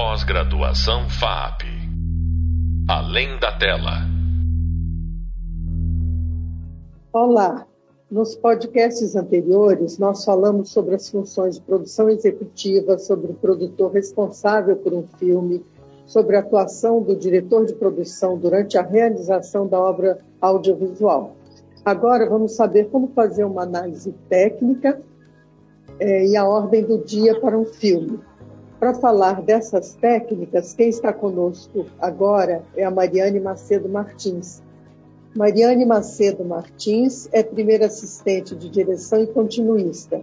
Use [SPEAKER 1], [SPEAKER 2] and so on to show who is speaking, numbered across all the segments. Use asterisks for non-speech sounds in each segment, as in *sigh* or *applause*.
[SPEAKER 1] Pós-graduação FAP. Além da tela.
[SPEAKER 2] Olá. Nos podcasts anteriores, nós falamos sobre as funções de produção executiva, sobre o produtor responsável por um filme, sobre a atuação do diretor de produção durante a realização da obra audiovisual. Agora vamos saber como fazer uma análise técnica é, e a ordem do dia para um filme. Para falar dessas técnicas, quem está conosco agora é a Mariane Macedo Martins. Mariane Macedo Martins é primeira assistente de direção e continuista.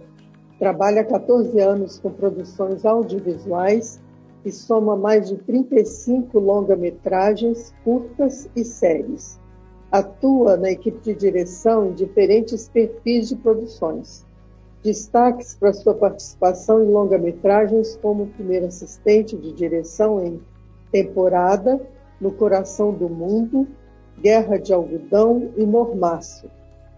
[SPEAKER 2] Trabalha há 14 anos com produções audiovisuais e soma mais de 35 longa-metragens, curtas e séries. Atua na equipe de direção em diferentes perfis de produções Destaques para sua participação em longa-metragens como primeiro assistente de direção em Temporada, No Coração do Mundo, Guerra de Algodão e Mormaço.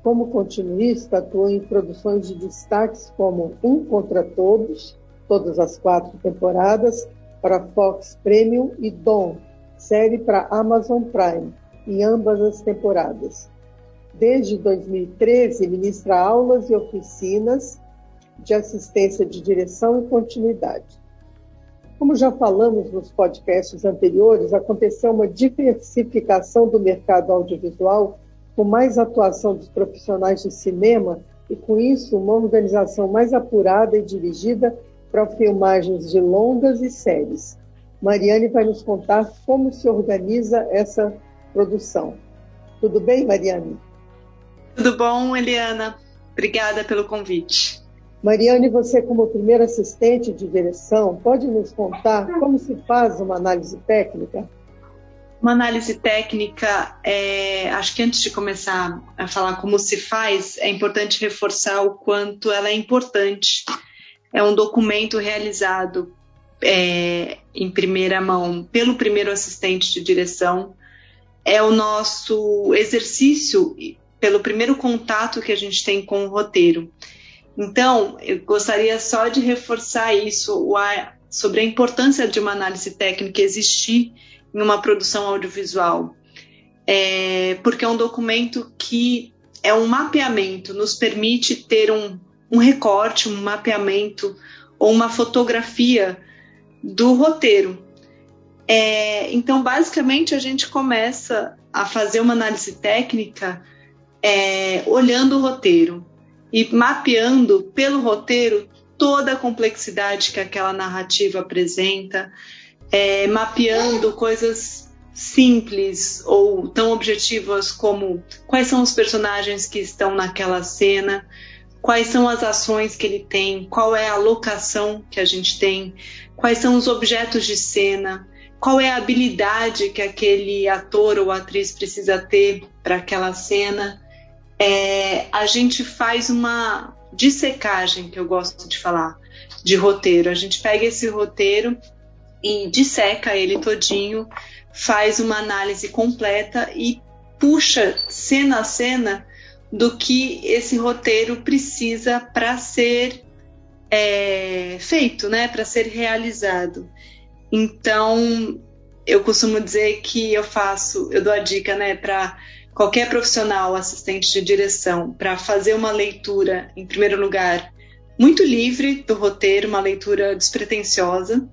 [SPEAKER 2] Como continuista, atuou em produções de destaques como Um Contra Todos, todas as quatro temporadas, para Fox Premium e Dom, série para Amazon Prime, em ambas as temporadas. Desde 2013, ministra aulas e oficinas de assistência de direção e continuidade. Como já falamos nos podcasts anteriores, aconteceu uma diversificação do mercado audiovisual com mais atuação dos profissionais de cinema e, com isso, uma organização mais apurada e dirigida para filmagens de longas e séries. Mariane vai nos contar como se organiza essa produção. Tudo bem, Mariane?
[SPEAKER 3] Tudo bom, Eliana? Obrigada pelo convite.
[SPEAKER 2] Mariane, você, como primeira assistente de direção, pode nos contar como se faz uma análise técnica?
[SPEAKER 3] Uma análise técnica, é, acho que antes de começar a falar como se faz, é importante reforçar o quanto ela é importante. É um documento realizado é, em primeira mão pelo primeiro assistente de direção. É o nosso exercício pelo primeiro contato que a gente tem com o roteiro. Então, eu gostaria só de reforçar isso, sobre a importância de uma análise técnica existir em uma produção audiovisual, é, porque é um documento que é um mapeamento, nos permite ter um, um recorte, um mapeamento ou uma fotografia do roteiro. É, então, basicamente, a gente começa a fazer uma análise técnica é, olhando o roteiro e mapeando pelo roteiro toda a complexidade que aquela narrativa apresenta, é, mapeando coisas simples ou tão objetivas como quais são os personagens que estão naquela cena, quais são as ações que ele tem, qual é a locação que a gente tem, quais são os objetos de cena, qual é a habilidade que aquele ator ou atriz precisa ter para aquela cena é, a gente faz uma dissecagem, que eu gosto de falar, de roteiro. A gente pega esse roteiro e disseca ele todinho, faz uma análise completa e puxa cena a cena do que esse roteiro precisa para ser é, feito, né, para ser realizado. Então, eu costumo dizer que eu faço, eu dou a dica, né, para qualquer profissional, assistente de direção, para fazer uma leitura, em primeiro lugar, muito livre do roteiro, uma leitura despretensiosa,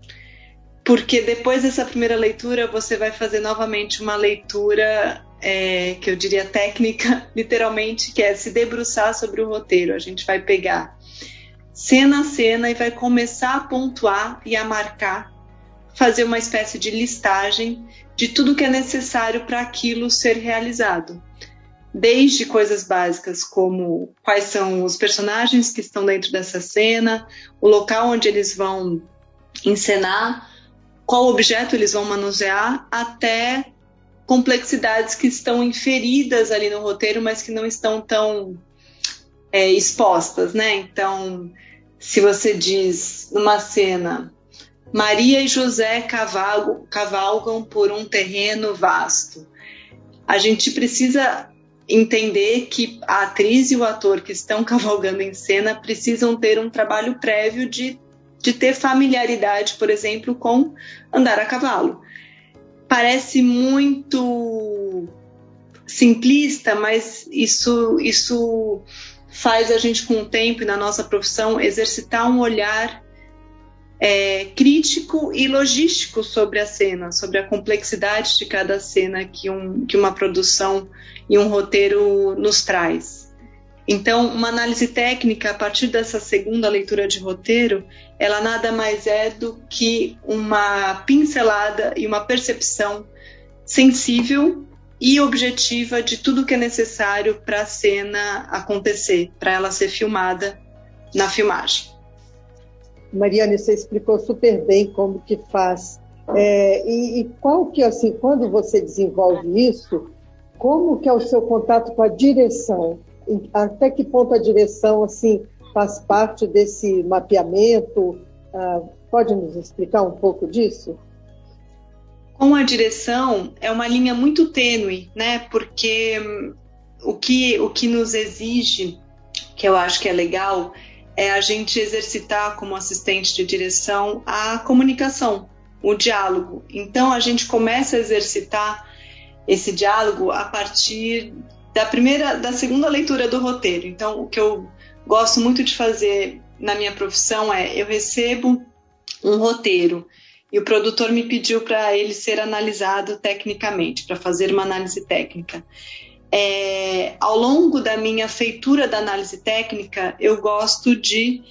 [SPEAKER 3] porque depois dessa primeira leitura você vai fazer novamente uma leitura é, que eu diria técnica, *laughs* literalmente, que é se debruçar sobre o roteiro. A gente vai pegar cena a cena e vai começar a pontuar e a marcar, fazer uma espécie de listagem de tudo que é necessário para aquilo ser realizado. Desde coisas básicas como quais são os personagens que estão dentro dessa cena, o local onde eles vão encenar, qual objeto eles vão manusear, até complexidades que estão inferidas ali no roteiro, mas que não estão tão é, expostas, né? Então, se você diz numa cena Maria e José cavalgam, cavalgam por um terreno vasto. A gente precisa entender que a atriz e o ator que estão *laughs* cavalgando em cena precisam ter um trabalho prévio de de ter familiaridade, por exemplo, com andar a cavalo. Parece muito simplista, mas isso, isso faz a gente, com o tempo e na nossa profissão, exercitar um olhar é, crítico e logístico sobre a cena, sobre a complexidade de cada cena que, um, que uma produção e um roteiro nos traz. Então, uma análise técnica, a partir dessa segunda leitura de roteiro, ela nada mais é do que uma pincelada e uma percepção sensível e objetiva de tudo que é necessário para a cena acontecer, para ela ser filmada na filmagem.
[SPEAKER 2] Mariane, você explicou super bem como que faz. É, e, e, qual que, assim, quando você desenvolve isso, como que é o seu contato com a direção? Até que ponto a direção, assim, faz parte desse mapeamento? Ah, pode nos explicar um pouco disso?
[SPEAKER 3] Com a direção é uma linha muito tênue, né? Porque hum, o que, o que nos exige, que eu acho que é legal, é a gente exercitar como assistente de direção a comunicação, o diálogo. Então a gente começa a exercitar esse diálogo a partir da primeira, da segunda leitura do roteiro. Então o que eu gosto muito de fazer na minha profissão é eu recebo um roteiro e o produtor me pediu para ele ser analisado tecnicamente, para fazer uma análise técnica é, ao longo da minha feitura da análise técnica, eu gosto de,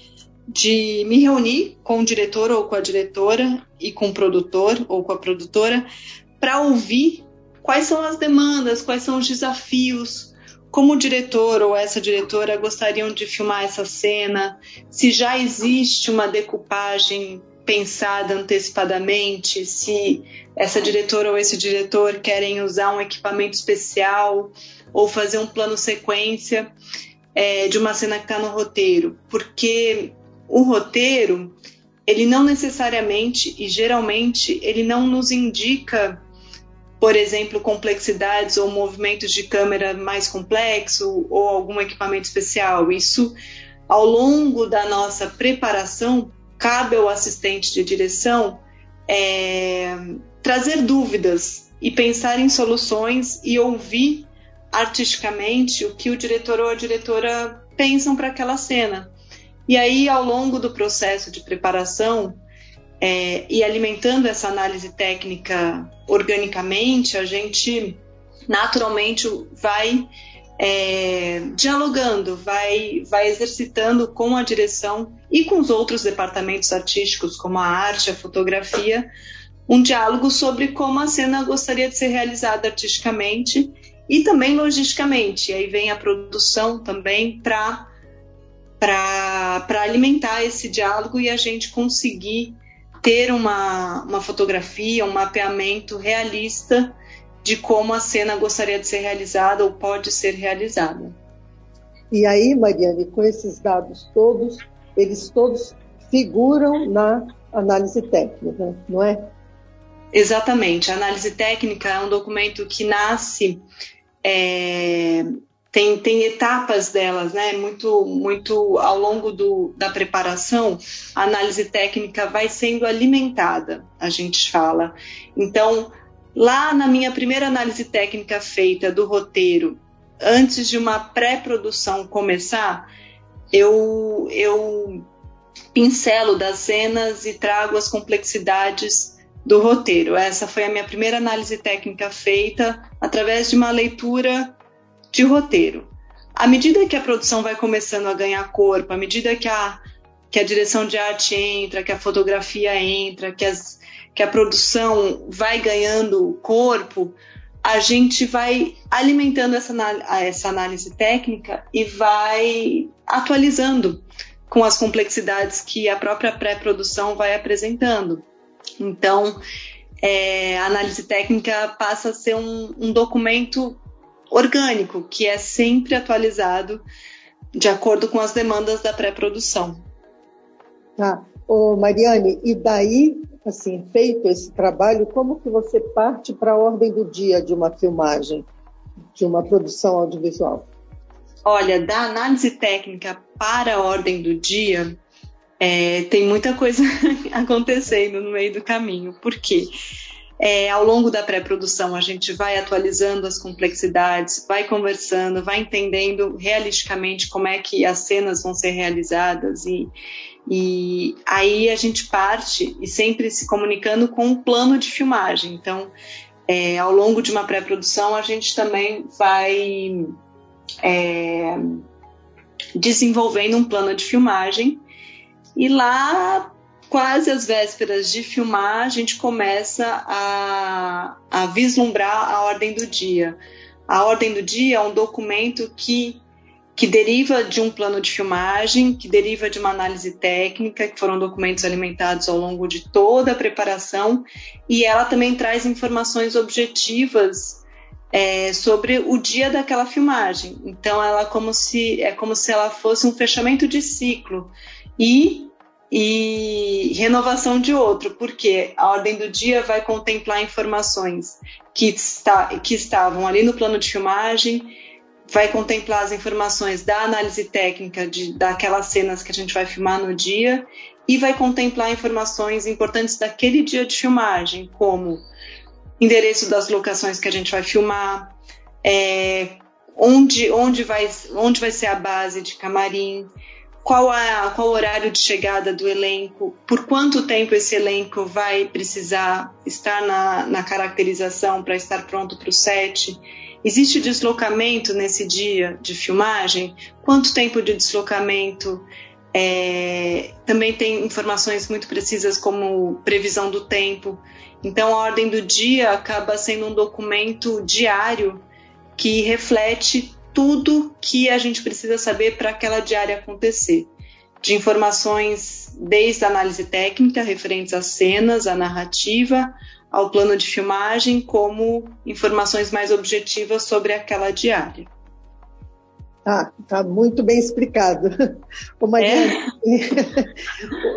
[SPEAKER 3] de me reunir com o diretor ou com a diretora e com o produtor ou com a produtora para ouvir quais são as demandas, quais são os desafios, como o diretor ou essa diretora gostariam de filmar essa cena, se já existe uma decupagem pensada antecipadamente, se essa diretora ou esse diretor querem usar um equipamento especial ou fazer um plano sequência é, de uma cena que está no roteiro, porque o roteiro ele não necessariamente e geralmente ele não nos indica, por exemplo, complexidades ou movimentos de câmera mais complexo ou algum equipamento especial. Isso ao longo da nossa preparação cabe ao assistente de direção é, trazer dúvidas e pensar em soluções e ouvir artisticamente o que o diretor ou a diretora pensam para aquela cena. E aí, ao longo do processo de preparação é, e alimentando essa análise técnica organicamente, a gente naturalmente vai é, dialogando, vai, vai exercitando com a direção e com os outros departamentos artísticos, como a arte, a fotografia, um diálogo sobre como a cena gostaria de ser realizada artisticamente e também logisticamente. E aí vem a produção também para para alimentar esse diálogo e a gente conseguir ter uma, uma fotografia, um mapeamento realista de como a cena gostaria de ser realizada ou pode ser realizada.
[SPEAKER 2] E aí, Mariane, com esses dados todos, eles todos figuram na análise técnica, não é?
[SPEAKER 3] Exatamente. A análise técnica é um documento que nasce, é, tem, tem etapas delas, né? Muito, muito ao longo do, da preparação, a análise técnica vai sendo alimentada, a gente fala. Então, Lá na minha primeira análise técnica feita do roteiro, antes de uma pré-produção começar, eu, eu pincelo das cenas e trago as complexidades do roteiro. Essa foi a minha primeira análise técnica feita através de uma leitura de roteiro. À medida que a produção vai começando a ganhar corpo, à medida que a, que a direção de arte entra, que a fotografia entra, que as que a produção vai ganhando corpo, a gente vai alimentando essa, essa análise técnica e vai atualizando com as complexidades que a própria pré-produção vai apresentando. Então, é, a análise técnica passa a ser um, um documento orgânico, que é sempre atualizado de acordo com as demandas da pré-produção.
[SPEAKER 2] Tá. Ô, Mariane, e daí assim, feito esse trabalho, como que você parte para a ordem do dia de uma filmagem, de uma produção audiovisual?
[SPEAKER 3] Olha, da análise técnica para a ordem do dia, é, tem muita coisa *laughs* acontecendo no meio do caminho. Por quê? É, ao longo da pré-produção, a gente vai atualizando as complexidades, vai conversando, vai entendendo realisticamente como é que as cenas vão ser realizadas e, e aí a gente parte e sempre se comunicando com um plano de filmagem. Então, é, ao longo de uma pré-produção, a gente também vai é, desenvolvendo um plano de filmagem e lá quase às vésperas de filmar, a gente começa a, a vislumbrar a ordem do dia. A ordem do dia é um documento que, que deriva de um plano de filmagem, que deriva de uma análise técnica, que foram documentos alimentados ao longo de toda a preparação, e ela também traz informações objetivas é, sobre o dia daquela filmagem. Então, ela é como se é como se ela fosse um fechamento de ciclo e e renovação de outro, porque a ordem do dia vai contemplar informações que, está, que estavam ali no plano de filmagem, vai contemplar as informações da análise técnica de, daquelas cenas que a gente vai filmar no dia e vai contemplar informações importantes daquele dia de filmagem, como endereço das locações que a gente vai filmar, é, onde, onde, vai, onde vai ser a base de camarim, qual, a, qual o horário de chegada do elenco, por quanto tempo esse elenco vai precisar estar na, na caracterização para estar pronto para o set. Existe deslocamento nesse dia de filmagem? Quanto tempo de deslocamento? É, também tem informações muito precisas como previsão do tempo. Então, a ordem do dia acaba sendo um documento diário que reflete tudo que a gente precisa saber para aquela diária acontecer. De informações desde a análise técnica, referentes às cenas, à narrativa, ao plano de filmagem, como informações mais objetivas sobre aquela diária.
[SPEAKER 2] Tá, tá muito bem explicado. Ô Maria, é?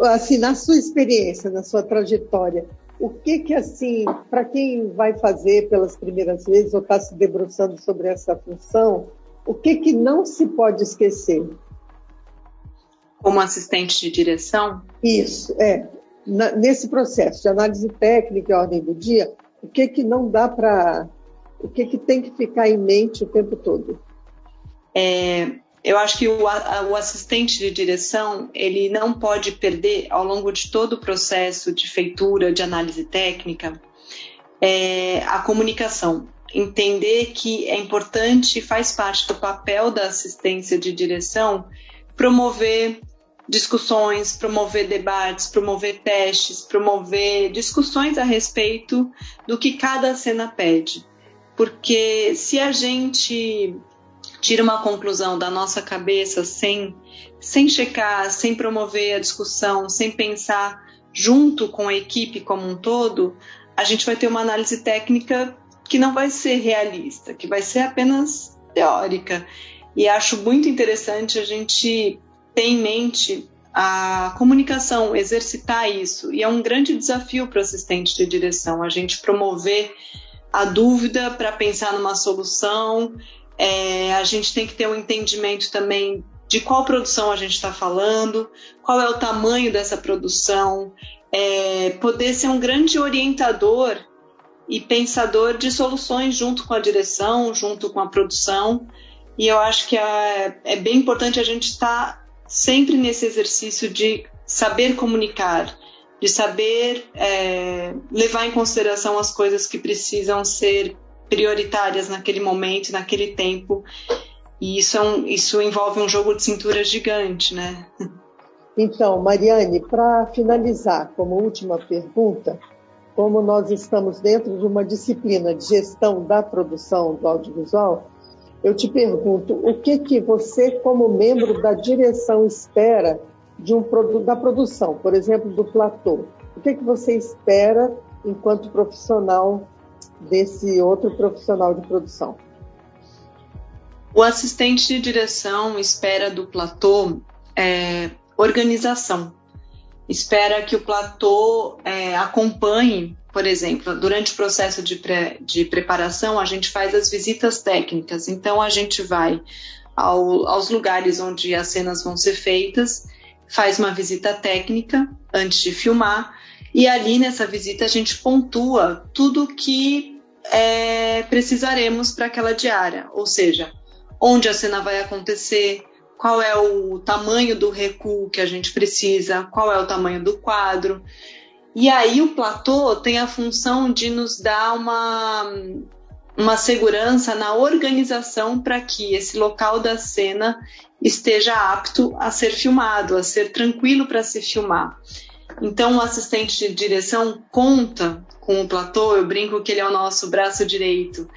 [SPEAKER 2] *laughs* assim, na sua experiência, na sua trajetória, o que que assim, para quem vai fazer pelas primeiras vezes ou está se debruçando sobre essa função, o que, que não se pode esquecer?
[SPEAKER 3] Como assistente de direção?
[SPEAKER 2] Isso, é. Na, nesse processo de análise técnica e ordem do dia, o que, que não dá para. O que, que tem que ficar em mente o tempo todo?
[SPEAKER 3] É, eu acho que o, o, assistente de direção ele não pode perder ao longo de todo o processo de feitura, de análise técnica, é, a comunicação entender que é importante, faz parte do papel da assistência de direção, promover discussões, promover debates, promover testes, promover discussões a respeito do que cada cena pede. Porque se a gente tira uma conclusão da nossa cabeça sem, sem checar, sem promover a discussão, sem pensar junto com a equipe como um todo, a gente vai ter uma análise técnica que não vai ser realista, que vai ser apenas teórica. E acho muito interessante a gente ter em mente a comunicação, exercitar isso. E é um grande desafio para o assistente de direção, a gente promover a dúvida para pensar numa solução. É, a gente tem que ter um entendimento também de qual produção a gente está falando, qual é o tamanho dessa produção, é, poder ser um grande orientador e pensador de soluções junto com a direção, junto com a produção. E eu acho que é, é bem importante a gente estar sempre nesse exercício de saber comunicar, de saber é, levar em consideração as coisas que precisam ser prioritárias naquele momento, naquele tempo. E isso, é um, isso envolve um jogo de cintura gigante, né?
[SPEAKER 2] Então, Mariane, para finalizar, como última pergunta, como nós estamos dentro de uma disciplina de gestão da produção do audiovisual, eu te pergunto o que que você, como membro da direção, espera de um da produção, por exemplo, do platô. O que que você espera enquanto profissional desse outro profissional de produção?
[SPEAKER 3] O assistente de direção espera do platô é, organização espera que o platô é, acompanhe, por exemplo, durante o processo de, pré, de preparação, a gente faz as visitas técnicas. Então, a gente vai ao, aos lugares onde as cenas vão ser feitas faz uma visita técnica antes de filmar, e ali nessa visita a gente pontua tudo que é, precisaremos para aquela diária, ou seja, onde a cena vai acontecer, qual é o tamanho do recuo que a gente precisa, qual é o tamanho do quadro. E aí o platô tem a função de nos dar uma, uma segurança na organização para que esse local da cena esteja apto a ser filmado, a ser tranquilo para se filmar. Então o assistente de direção conta com o platô, eu brinco que ele é o nosso braço direito.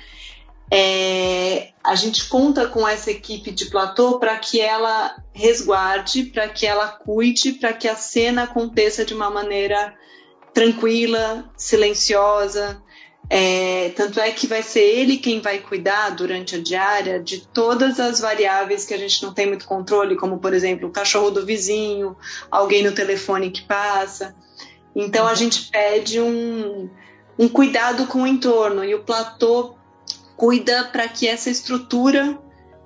[SPEAKER 3] É, a gente conta com essa equipe de platô para que ela resguarde, para que ela cuide, para que a cena aconteça de uma maneira tranquila, silenciosa. É, tanto é que vai ser ele quem vai cuidar durante a diária de todas as variáveis que a gente não tem muito controle, como por exemplo o cachorro do vizinho, alguém no telefone que passa. Então a gente pede um, um cuidado com o entorno e o platô cuida para que essa estrutura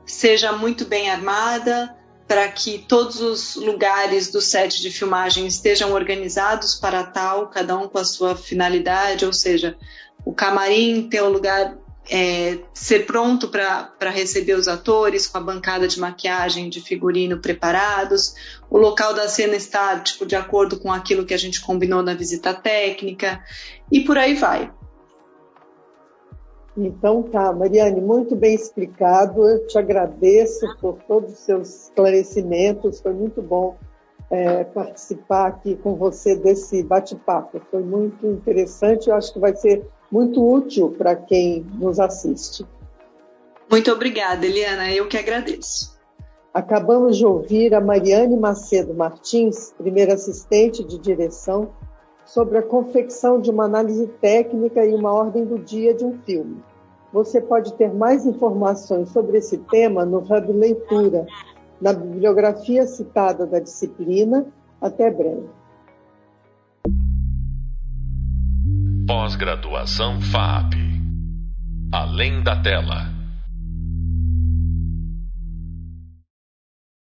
[SPEAKER 3] seja muito bem armada, para que todos os lugares do set de filmagem estejam organizados para tal, cada um com a sua finalidade, ou seja, o camarim ter o lugar é, ser pronto para receber os atores, com a bancada de maquiagem, de figurino preparados, o local da cena estar tipo, de acordo com aquilo que a gente combinou na visita técnica, e por aí vai.
[SPEAKER 2] Então tá, Mariane, muito bem explicado. Eu te agradeço por todos os seus esclarecimentos. Foi muito bom é, participar aqui com você desse bate-papo. Foi muito interessante. Eu acho que vai ser muito útil para quem nos assiste.
[SPEAKER 3] Muito obrigada, Eliana. Eu que agradeço.
[SPEAKER 2] Acabamos de ouvir a Mariane Macedo Martins, primeira assistente de direção sobre a confecção de uma análise técnica e uma ordem do dia de um filme. Você pode ter mais informações sobre esse tema no Hub Leitura, na bibliografia citada da disciplina. Até breve.
[SPEAKER 1] Pós-graduação FAP. Além da tela.